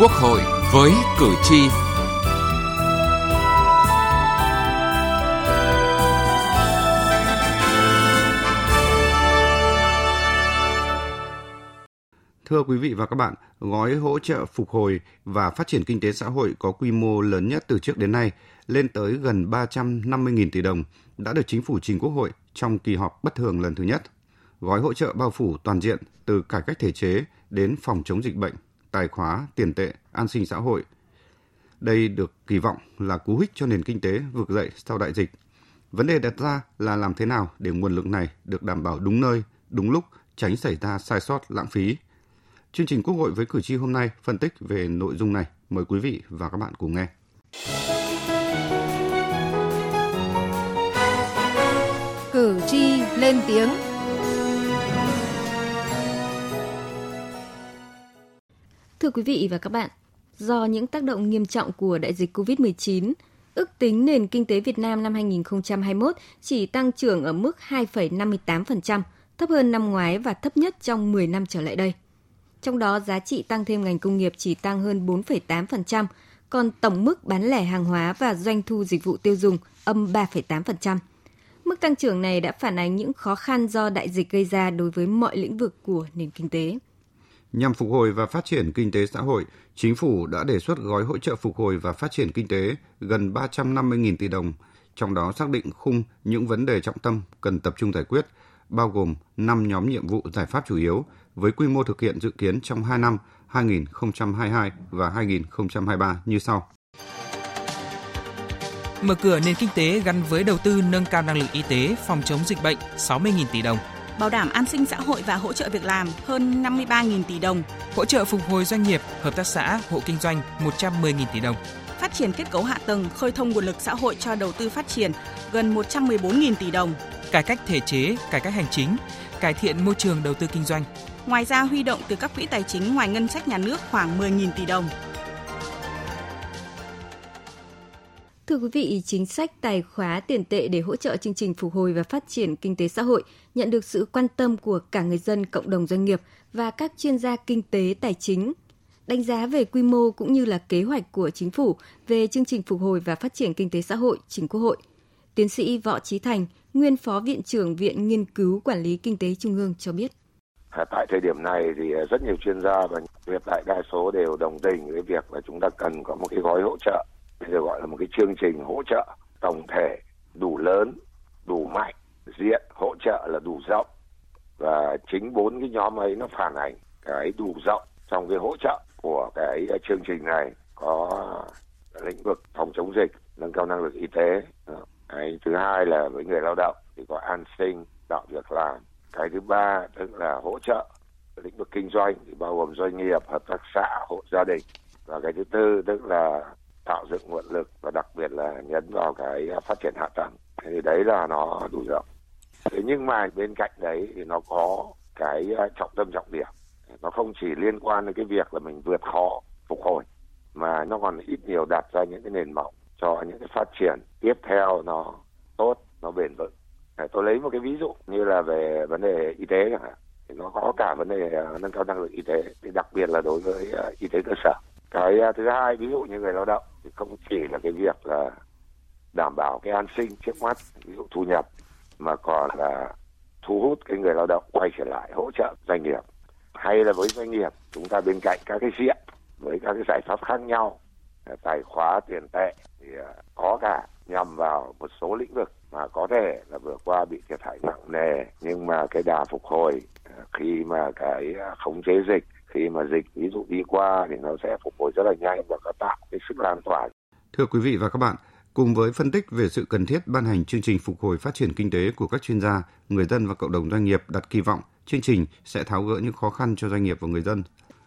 Quốc hội với cử tri. Thưa quý vị và các bạn, gói hỗ trợ phục hồi và phát triển kinh tế xã hội có quy mô lớn nhất từ trước đến nay, lên tới gần 350.000 tỷ đồng, đã được chính phủ trình Quốc hội trong kỳ họp bất thường lần thứ nhất. Gói hỗ trợ bao phủ toàn diện từ cải cách thể chế đến phòng chống dịch bệnh, tài khóa, tiền tệ, an sinh xã hội. Đây được kỳ vọng là cú hích cho nền kinh tế vực dậy sau đại dịch. Vấn đề đặt ra là làm thế nào để nguồn lực này được đảm bảo đúng nơi, đúng lúc, tránh xảy ra sai sót, lãng phí. Chương trình Quốc hội với cử tri hôm nay phân tích về nội dung này. Mời quý vị và các bạn cùng nghe. Cử tri lên tiếng Thưa quý vị và các bạn, do những tác động nghiêm trọng của đại dịch COVID-19, ước tính nền kinh tế Việt Nam năm 2021 chỉ tăng trưởng ở mức 2,58%, thấp hơn năm ngoái và thấp nhất trong 10 năm trở lại đây. Trong đó, giá trị tăng thêm ngành công nghiệp chỉ tăng hơn 4,8%, còn tổng mức bán lẻ hàng hóa và doanh thu dịch vụ tiêu dùng âm 3,8%. Mức tăng trưởng này đã phản ánh những khó khăn do đại dịch gây ra đối với mọi lĩnh vực của nền kinh tế. Nhằm phục hồi và phát triển kinh tế xã hội, chính phủ đã đề xuất gói hỗ trợ phục hồi và phát triển kinh tế gần 350.000 tỷ đồng, trong đó xác định khung những vấn đề trọng tâm cần tập trung giải quyết, bao gồm 5 nhóm nhiệm vụ giải pháp chủ yếu với quy mô thực hiện dự kiến trong 2 năm 2022 và 2023 như sau. Mở cửa nền kinh tế gắn với đầu tư nâng cao năng lực y tế phòng chống dịch bệnh 60.000 tỷ đồng – bảo đảm an sinh xã hội và hỗ trợ việc làm hơn 53.000 tỷ đồng, hỗ trợ phục hồi doanh nghiệp, hợp tác xã, hộ kinh doanh 110.000 tỷ đồng, phát triển kết cấu hạ tầng, khơi thông nguồn lực xã hội cho đầu tư phát triển gần 114.000 tỷ đồng, cải cách thể chế, cải cách hành chính, cải thiện môi trường đầu tư kinh doanh. Ngoài ra huy động từ các quỹ tài chính ngoài ngân sách nhà nước khoảng 10.000 tỷ đồng. Thưa quý vị, chính sách tài khóa tiền tệ để hỗ trợ chương trình phục hồi và phát triển kinh tế xã hội nhận được sự quan tâm của cả người dân, cộng đồng doanh nghiệp và các chuyên gia kinh tế tài chính. Đánh giá về quy mô cũng như là kế hoạch của chính phủ về chương trình phục hồi và phát triển kinh tế xã hội chính Quốc hội. Tiến sĩ Võ Trí Thành, nguyên phó viện trưởng Viện Nghiên cứu Quản lý Kinh tế Trung ương cho biết. À, tại thời điểm này thì à, rất nhiều chuyên gia và tuyệt đại đa số đều đồng tình với việc là chúng ta cần có một cái gói hỗ trợ bây giờ gọi là một cái chương trình hỗ trợ tổng thể, đủ lớn, đủ mạnh, diện, hỗ trợ là đủ rộng. Và chính bốn cái nhóm ấy nó phản ảnh cái đủ rộng trong cái hỗ trợ của cái chương trình này có lĩnh vực phòng chống dịch, nâng cao năng lực y tế. Cái thứ hai là với người lao động thì có an sinh, tạo việc làm. Cái thứ ba tức là hỗ trợ lĩnh vực kinh doanh thì bao gồm doanh nghiệp, hợp tác xã, hộ gia đình. Và cái thứ tư tức là tạo dựng nguồn lực và đặc biệt là nhấn vào cái à, phát triển hạ tầng. Thì đấy là nó đủ rộng. Thế nhưng mà bên cạnh đấy thì nó có cái à, trọng tâm trọng điểm. Nó không chỉ liên quan đến cái việc là mình vượt khó, phục hồi, mà nó còn ít nhiều đặt ra những cái nền móng cho những cái phát triển tiếp theo nó tốt, nó bền vững. À, tôi lấy một cái ví dụ như là về vấn đề y tế chẳng hạn. Thì nó có cả vấn đề nâng cao năng lực y tế thì đặc biệt là đối với y tế cơ sở. Cái thứ hai ví dụ như người lao động thì không chỉ là cái việc là đảm bảo cái an sinh trước mắt, ví dụ thu nhập, mà còn là thu hút cái người lao động quay trở lại hỗ trợ doanh nghiệp. Hay là với doanh nghiệp, chúng ta bên cạnh các cái diện, với các cái giải pháp khác nhau tài khóa, tiền tệ, thì à, có cả nhằm vào một số lĩnh vực mà có thể là vừa qua bị thiệt hại nặng nề. Nhưng mà cái đà phục hồi à, khi mà cái à, khống chế dịch khi mà dịch ví dụ đi qua thì nó sẽ phục hồi rất là nhanh và có tạo cái sức lan tỏa. Thưa quý vị và các bạn, cùng với phân tích về sự cần thiết ban hành chương trình phục hồi phát triển kinh tế của các chuyên gia, người dân và cộng đồng doanh nghiệp đặt kỳ vọng chương trình sẽ tháo gỡ những khó khăn cho doanh nghiệp và người dân.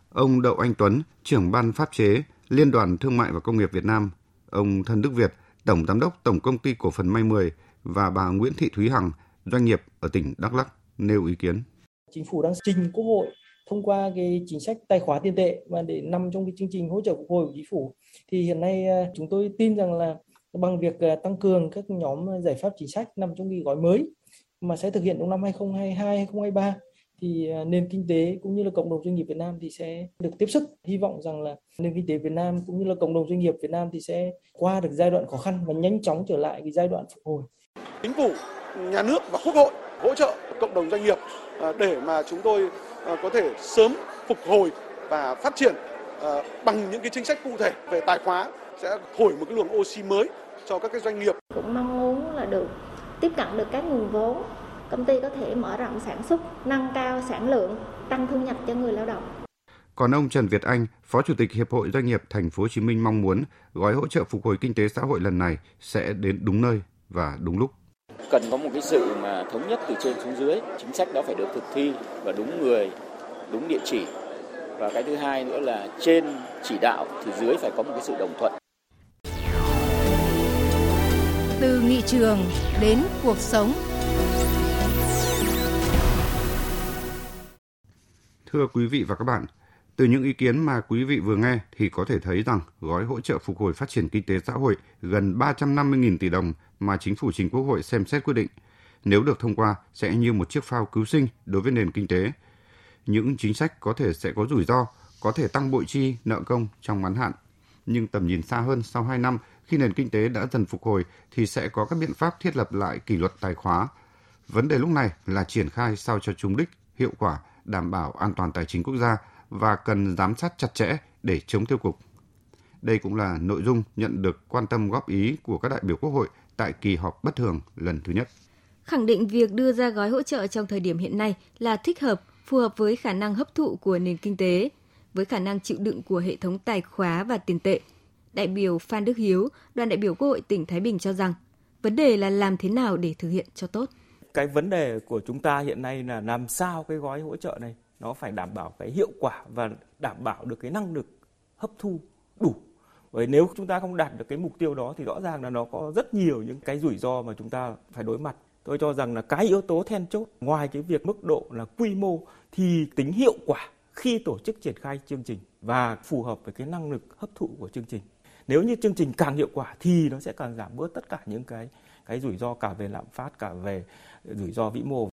Ông Đậu Anh Tuấn, trưởng ban pháp chế Liên đoàn Thương mại và Công nghiệp Việt Nam, ông Thân Đức Việt, Tổng Giám đốc Tổng Công ty Cổ phần May 10 và bà Nguyễn Thị Thúy Hằng, doanh nghiệp ở tỉnh Đắk Lắk nêu ý kiến. Chính phủ đang trình Quốc hội thông qua cái chính sách tài khóa tiền tệ và để nằm trong cái chương trình hỗ trợ phục hồi của chính phủ thì hiện nay à, chúng tôi tin rằng là bằng việc à, tăng cường các nhóm giải pháp chính sách nằm trong cái gói mới mà sẽ thực hiện trong năm 2022 2023 thì à, nền kinh tế cũng như là cộng đồng doanh nghiệp Việt Nam thì sẽ được tiếp sức. Hy vọng rằng là nền kinh tế Việt Nam cũng như là cộng đồng doanh nghiệp Việt Nam thì sẽ qua được giai đoạn khó khăn và nhanh chóng trở lại cái giai đoạn phục hồi. Chính phủ, nhà nước và quốc hội hỗ trợ cộng đồng doanh nghiệp để mà chúng tôi có thể sớm phục hồi và phát triển bằng những cái chính sách cụ thể về tài khóa sẽ thổi một cái luồng oxy mới cho các cái doanh nghiệp. Cũng mong muốn là được tiếp cận được các nguồn vốn công ty có thể mở rộng sản xuất, nâng cao sản lượng, tăng thu nhập cho người lao động. Còn ông Trần Việt Anh, Phó Chủ tịch Hiệp hội Doanh nghiệp Thành phố Hồ Chí Minh mong muốn gói hỗ trợ phục hồi kinh tế xã hội lần này sẽ đến đúng nơi và đúng lúc. Cần có một cái sự mà thống nhất từ trên xuống dưới, chính sách đó phải được thực thi và đúng người, đúng địa chỉ. Và cái thứ hai nữa là trên chỉ đạo thì dưới phải có một cái sự đồng thuận. Từ nghị trường đến cuộc sống Thưa quý vị và các bạn, từ những ý kiến mà quý vị vừa nghe thì có thể thấy rằng gói hỗ trợ phục hồi phát triển kinh tế xã hội gần 350.000 tỷ đồng mà chính phủ trình Quốc hội xem xét quyết định, nếu được thông qua sẽ như một chiếc phao cứu sinh đối với nền kinh tế. Những chính sách có thể sẽ có rủi ro, có thể tăng bội chi, nợ công trong ngắn hạn. Nhưng tầm nhìn xa hơn sau 2 năm khi nền kinh tế đã dần phục hồi thì sẽ có các biện pháp thiết lập lại kỷ luật tài khóa. Vấn đề lúc này là triển khai sao cho trúng đích, hiệu quả đảm bảo an toàn tài chính quốc gia và cần giám sát chặt chẽ để chống tiêu cực. Đây cũng là nội dung nhận được quan tâm góp ý của các đại biểu Quốc hội tại kỳ họp bất thường lần thứ nhất. Khẳng định việc đưa ra gói hỗ trợ trong thời điểm hiện nay là thích hợp, phù hợp với khả năng hấp thụ của nền kinh tế, với khả năng chịu đựng của hệ thống tài khóa và tiền tệ. Đại biểu Phan Đức Hiếu, đoàn đại biểu Quốc hội tỉnh Thái Bình cho rằng, vấn đề là làm thế nào để thực hiện cho tốt cái vấn đề của chúng ta hiện nay là làm sao cái gói hỗ trợ này nó phải đảm bảo cái hiệu quả và đảm bảo được cái năng lực hấp thu đủ bởi nếu chúng ta không đạt được cái mục tiêu đó thì rõ ràng là nó có rất nhiều những cái rủi ro mà chúng ta phải đối mặt tôi cho rằng là cái yếu tố then chốt ngoài cái việc mức độ là quy mô thì tính hiệu quả khi tổ chức triển khai chương trình và phù hợp với cái năng lực hấp thụ của chương trình nếu như chương trình càng hiệu quả thì nó sẽ càng giảm bớt tất cả những cái cái rủi ro cả về lạm phát cả về rủi ro vĩ mô.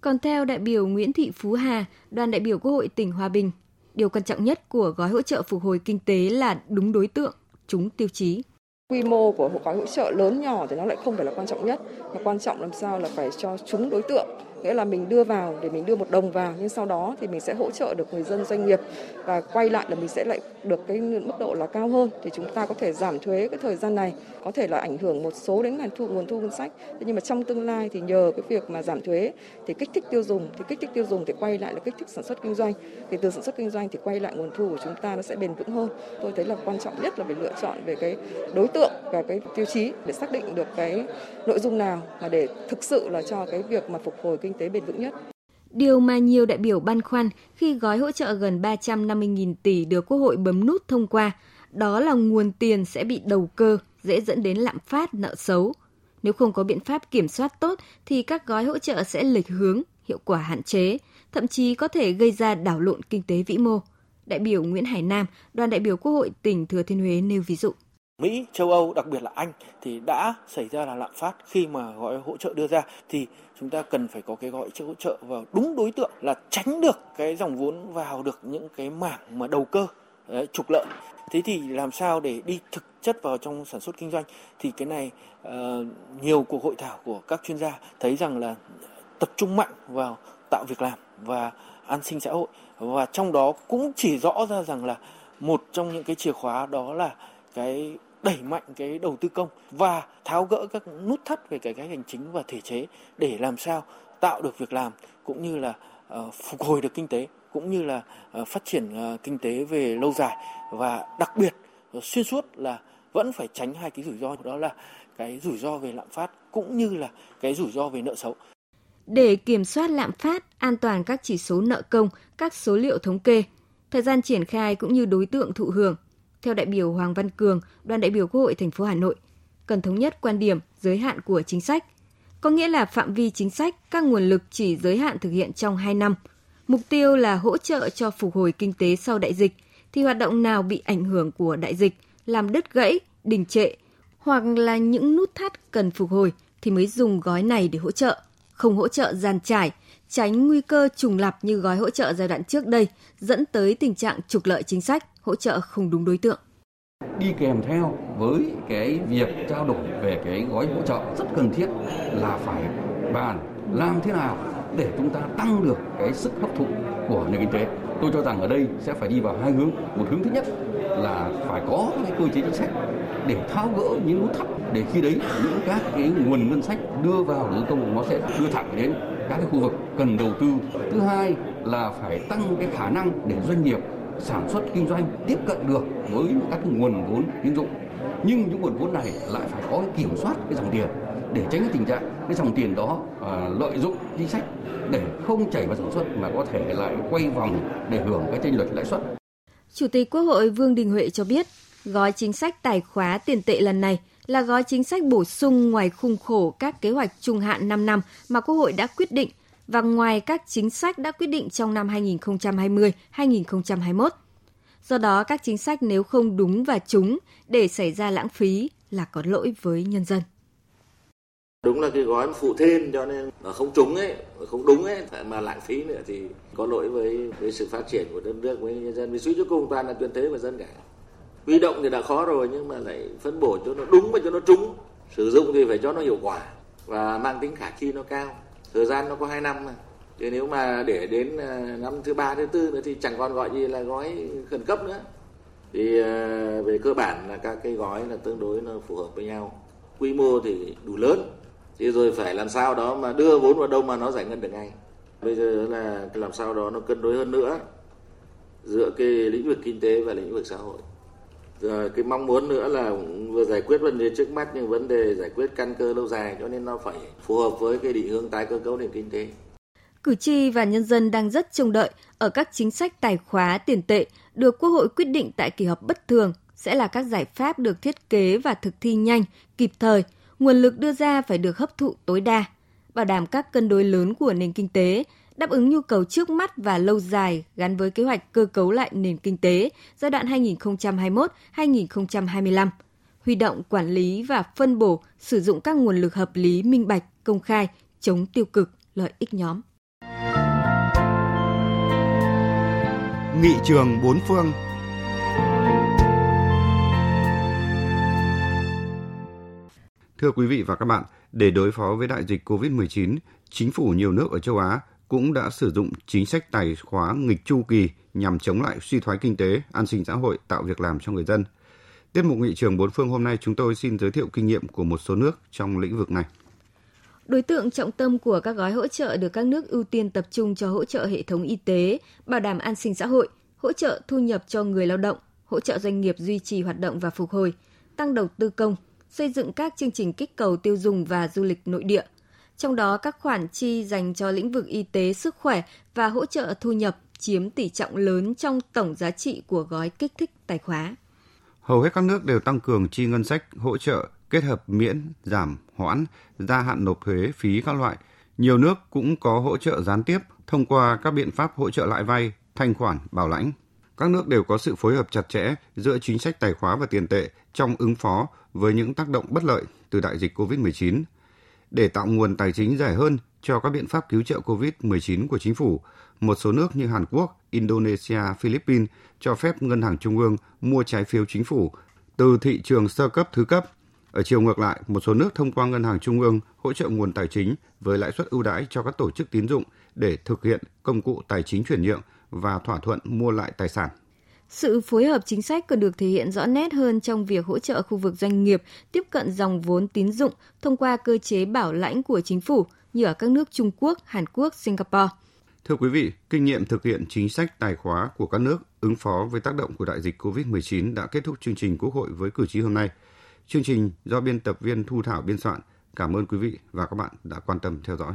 Còn theo đại biểu Nguyễn Thị Phú Hà, đoàn đại biểu Quốc hội tỉnh Hòa Bình, điều quan trọng nhất của gói hỗ trợ phục hồi kinh tế là đúng đối tượng, trúng tiêu chí. Quy mô của gói hỗ trợ lớn nhỏ thì nó lại không phải là quan trọng nhất, mà quan trọng làm sao là phải cho trúng đối tượng nghĩa là mình đưa vào để mình đưa một đồng vào, nhưng sau đó thì mình sẽ hỗ trợ được người dân doanh nghiệp và quay lại là mình sẽ lại được cái mức độ là cao hơn. Thì chúng ta có thể giảm thuế cái thời gian này, có thể là ảnh hưởng một số đến ngành thu, nguồn thu ngân sách. Nhưng mà trong tương lai thì nhờ cái việc mà giảm thuế thì kích thích tiêu dùng, thì kích thích tiêu dùng thì quay lại là kích thích sản xuất kinh doanh. Thì từ sản xuất kinh doanh thì quay lại nguồn thu của chúng ta nó sẽ bền vững hơn. Tôi thấy là quan trọng nhất là phải lựa chọn về cái đối tượng và cái tiêu chí để xác định được cái nội dung nào mà để thực sự là cho cái việc mà phục hồi kinh tế bền vững nhất. Điều mà nhiều đại biểu băn khoăn khi gói hỗ trợ gần 350.000 tỷ được Quốc hội bấm nút thông qua, đó là nguồn tiền sẽ bị đầu cơ, dễ dẫn đến lạm phát, nợ xấu. Nếu không có biện pháp kiểm soát tốt thì các gói hỗ trợ sẽ lệch hướng, hiệu quả hạn chế, thậm chí có thể gây ra đảo lộn kinh tế vĩ mô. Đại biểu Nguyễn Hải Nam, đoàn đại biểu Quốc hội tỉnh Thừa Thiên Huế nêu ví dụ. Mỹ, châu Âu, đặc biệt là Anh thì đã xảy ra là lạm phát khi mà gói hỗ trợ đưa ra. Thì chúng ta cần phải có cái gói hỗ trợ vào đúng đối tượng là tránh được cái dòng vốn vào được những cái mảng mà đầu cơ đấy, trục lợi. Thế thì làm sao để đi thực chất vào trong sản xuất kinh doanh? Thì cái này uh, nhiều cuộc hội thảo của các chuyên gia thấy rằng là tập trung mạnh vào tạo việc làm và an sinh xã hội. Và trong đó cũng chỉ rõ ra rằng là một trong những cái chìa khóa đó là cái đẩy mạnh cái đầu tư công và tháo gỡ các nút thắt về cải cách hành chính và thể chế để làm sao tạo được việc làm cũng như là ờ, phục hồi được kinh tế cũng như là ờ, phát triển ờ, kinh tế về lâu dài và đặc biệt xuyên suốt là vẫn phải tránh hai cái rủi ro đó là cái rủi ro về lạm phát cũng như là cái rủi ro về nợ xấu. Để kiểm soát lạm phát, an toàn các chỉ số nợ công, các số liệu thống kê, thời gian triển khai cũng như đối tượng thụ hưởng theo đại biểu Hoàng Văn Cường, đoàn đại biểu Quốc hội thành phố Hà Nội, cần thống nhất quan điểm giới hạn của chính sách. Có nghĩa là phạm vi chính sách, các nguồn lực chỉ giới hạn thực hiện trong 2 năm. Mục tiêu là hỗ trợ cho phục hồi kinh tế sau đại dịch, thì hoạt động nào bị ảnh hưởng của đại dịch, làm đứt gãy, đình trệ, hoặc là những nút thắt cần phục hồi thì mới dùng gói này để hỗ trợ, không hỗ trợ giàn trải, tránh nguy cơ trùng lặp như gói hỗ trợ giai đoạn trước đây, dẫn tới tình trạng trục lợi chính sách, hỗ trợ không đúng đối tượng. Đi kèm theo với cái việc trao đổi về cái gói hỗ trợ rất cần thiết là phải bàn làm thế nào để chúng ta tăng được cái sức hấp thụ của nền kinh tế. Tôi cho rằng ở đây sẽ phải đi vào hai hướng. Một hướng thứ nhất là phải có cái cơ chế chính sách để tháo gỡ những nút thắt để khi đấy những các cái nguồn ngân sách đưa vào đầu tư công nó sẽ đưa thẳng đến các cái khu vực cần đầu tư. Thứ hai là phải tăng cái khả năng để doanh nghiệp sản xuất kinh doanh tiếp cận được với các cái nguồn vốn tín dụng. Nhưng những nguồn vốn này lại phải có cái kiểm soát cái dòng tiền để tránh cái tình trạng cái dòng tiền đó à, lợi dụng chính sách để không chảy vào sản xuất mà có thể lại quay vòng để hưởng cái tranh lệch lãi suất. Chủ tịch Quốc hội Vương Đình Huệ cho biết, gói chính sách tài khóa tiền tệ lần này là gói chính sách bổ sung ngoài khung khổ các kế hoạch trung hạn 5 năm mà Quốc hội đã quyết định và ngoài các chính sách đã quyết định trong năm 2020-2021. Do đó, các chính sách nếu không đúng và trúng để xảy ra lãng phí là có lỗi với nhân dân. Đúng là cái gói phụ thêm cho nên mà không trúng ấy, không đúng ấy, mà lãng phí nữa thì có lỗi với, với sự phát triển của đất nước với nhân dân. Vì suy cho cùng toàn là tuyên thế và dân cả. Huy động thì đã khó rồi nhưng mà lại phân bổ cho nó đúng và cho nó trúng. Sử dụng thì phải cho nó hiệu quả và mang tính khả thi nó cao. Thời gian nó có 2 năm mà. Chứ nếu mà để đến ờ, năm thứ ba, thứ tư nữa thì chẳng còn gọi gì là gói khẩn cấp nữa. Thì ờ, về cơ bản là các cái gói là tương đối nó phù hợp với nhau. Quy mô thì đủ lớn thì rồi phải làm sao đó mà đưa vốn vào đâu mà nó giải ngân được ngay bây giờ là làm sao đó nó cân đối hơn nữa giữa cái lĩnh vực kinh tế và lĩnh vực xã hội rồi cái mong muốn nữa là vừa giải quyết vấn đề trước mắt nhưng vấn đề giải quyết căn cơ lâu dài cho nên nó phải phù hợp với cái định hướng tái cơ cấu nền kinh tế. Cử tri và nhân dân đang rất trông đợi ở các chính sách tài khóa tiền tệ được Quốc hội quyết định tại kỳ họp bất thường sẽ là các giải pháp được thiết kế và thực thi nhanh, kịp thời – nguồn lực đưa ra phải được hấp thụ tối đa, bảo đảm các cân đối lớn của nền kinh tế, đáp ứng nhu cầu trước mắt và lâu dài gắn với kế hoạch cơ cấu lại nền kinh tế giai đoạn 2021-2025, huy động quản lý và phân bổ sử dụng các nguồn lực hợp lý, minh bạch, công khai, chống tiêu cực, lợi ích nhóm. Nghị trường bốn phương Thưa quý vị và các bạn, để đối phó với đại dịch COVID-19, chính phủ nhiều nước ở châu Á cũng đã sử dụng chính sách tài khóa nghịch chu kỳ nhằm chống lại suy thoái kinh tế, an sinh xã hội, tạo việc làm cho người dân. Tiết mục nghị trường bốn phương hôm nay chúng tôi xin giới thiệu kinh nghiệm của một số nước trong lĩnh vực này. Đối tượng trọng tâm của các gói hỗ trợ được các nước ưu tiên tập trung cho hỗ trợ hệ thống y tế, bảo đảm an sinh xã hội, hỗ trợ thu nhập cho người lao động, hỗ trợ doanh nghiệp duy trì hoạt động và phục hồi, tăng đầu tư công, xây dựng các chương trình kích cầu tiêu dùng và du lịch nội địa. Trong đó các khoản chi dành cho lĩnh vực y tế, sức khỏe và hỗ trợ thu nhập chiếm tỷ trọng lớn trong tổng giá trị của gói kích thích tài khóa. Hầu hết các nước đều tăng cường chi ngân sách hỗ trợ kết hợp miễn, giảm, hoãn, gia hạn nộp thuế phí các loại. Nhiều nước cũng có hỗ trợ gián tiếp thông qua các biện pháp hỗ trợ lãi vay, thanh khoản, bảo lãnh. Các nước đều có sự phối hợp chặt chẽ giữa chính sách tài khóa và tiền tệ trong ứng phó với những tác động bất lợi từ đại dịch COVID-19 để tạo nguồn tài chính dài hơn cho các biện pháp cứu trợ COVID-19 của chính phủ. Một số nước như Hàn Quốc, Indonesia, Philippines cho phép ngân hàng trung ương mua trái phiếu chính phủ từ thị trường sơ cấp thứ cấp. Ở chiều ngược lại, một số nước thông qua ngân hàng trung ương hỗ trợ nguồn tài chính với lãi suất ưu đãi cho các tổ chức tín dụng để thực hiện công cụ tài chính chuyển nhượng và thỏa thuận mua lại tài sản. Sự phối hợp chính sách còn được thể hiện rõ nét hơn trong việc hỗ trợ khu vực doanh nghiệp tiếp cận dòng vốn tín dụng thông qua cơ chế bảo lãnh của chính phủ như ở các nước Trung Quốc, Hàn Quốc, Singapore. Thưa quý vị, kinh nghiệm thực hiện chính sách tài khóa của các nước ứng phó với tác động của đại dịch COVID-19 đã kết thúc chương trình Quốc hội với cử tri hôm nay. Chương trình do biên tập viên Thu Thảo biên soạn. Cảm ơn quý vị và các bạn đã quan tâm theo dõi.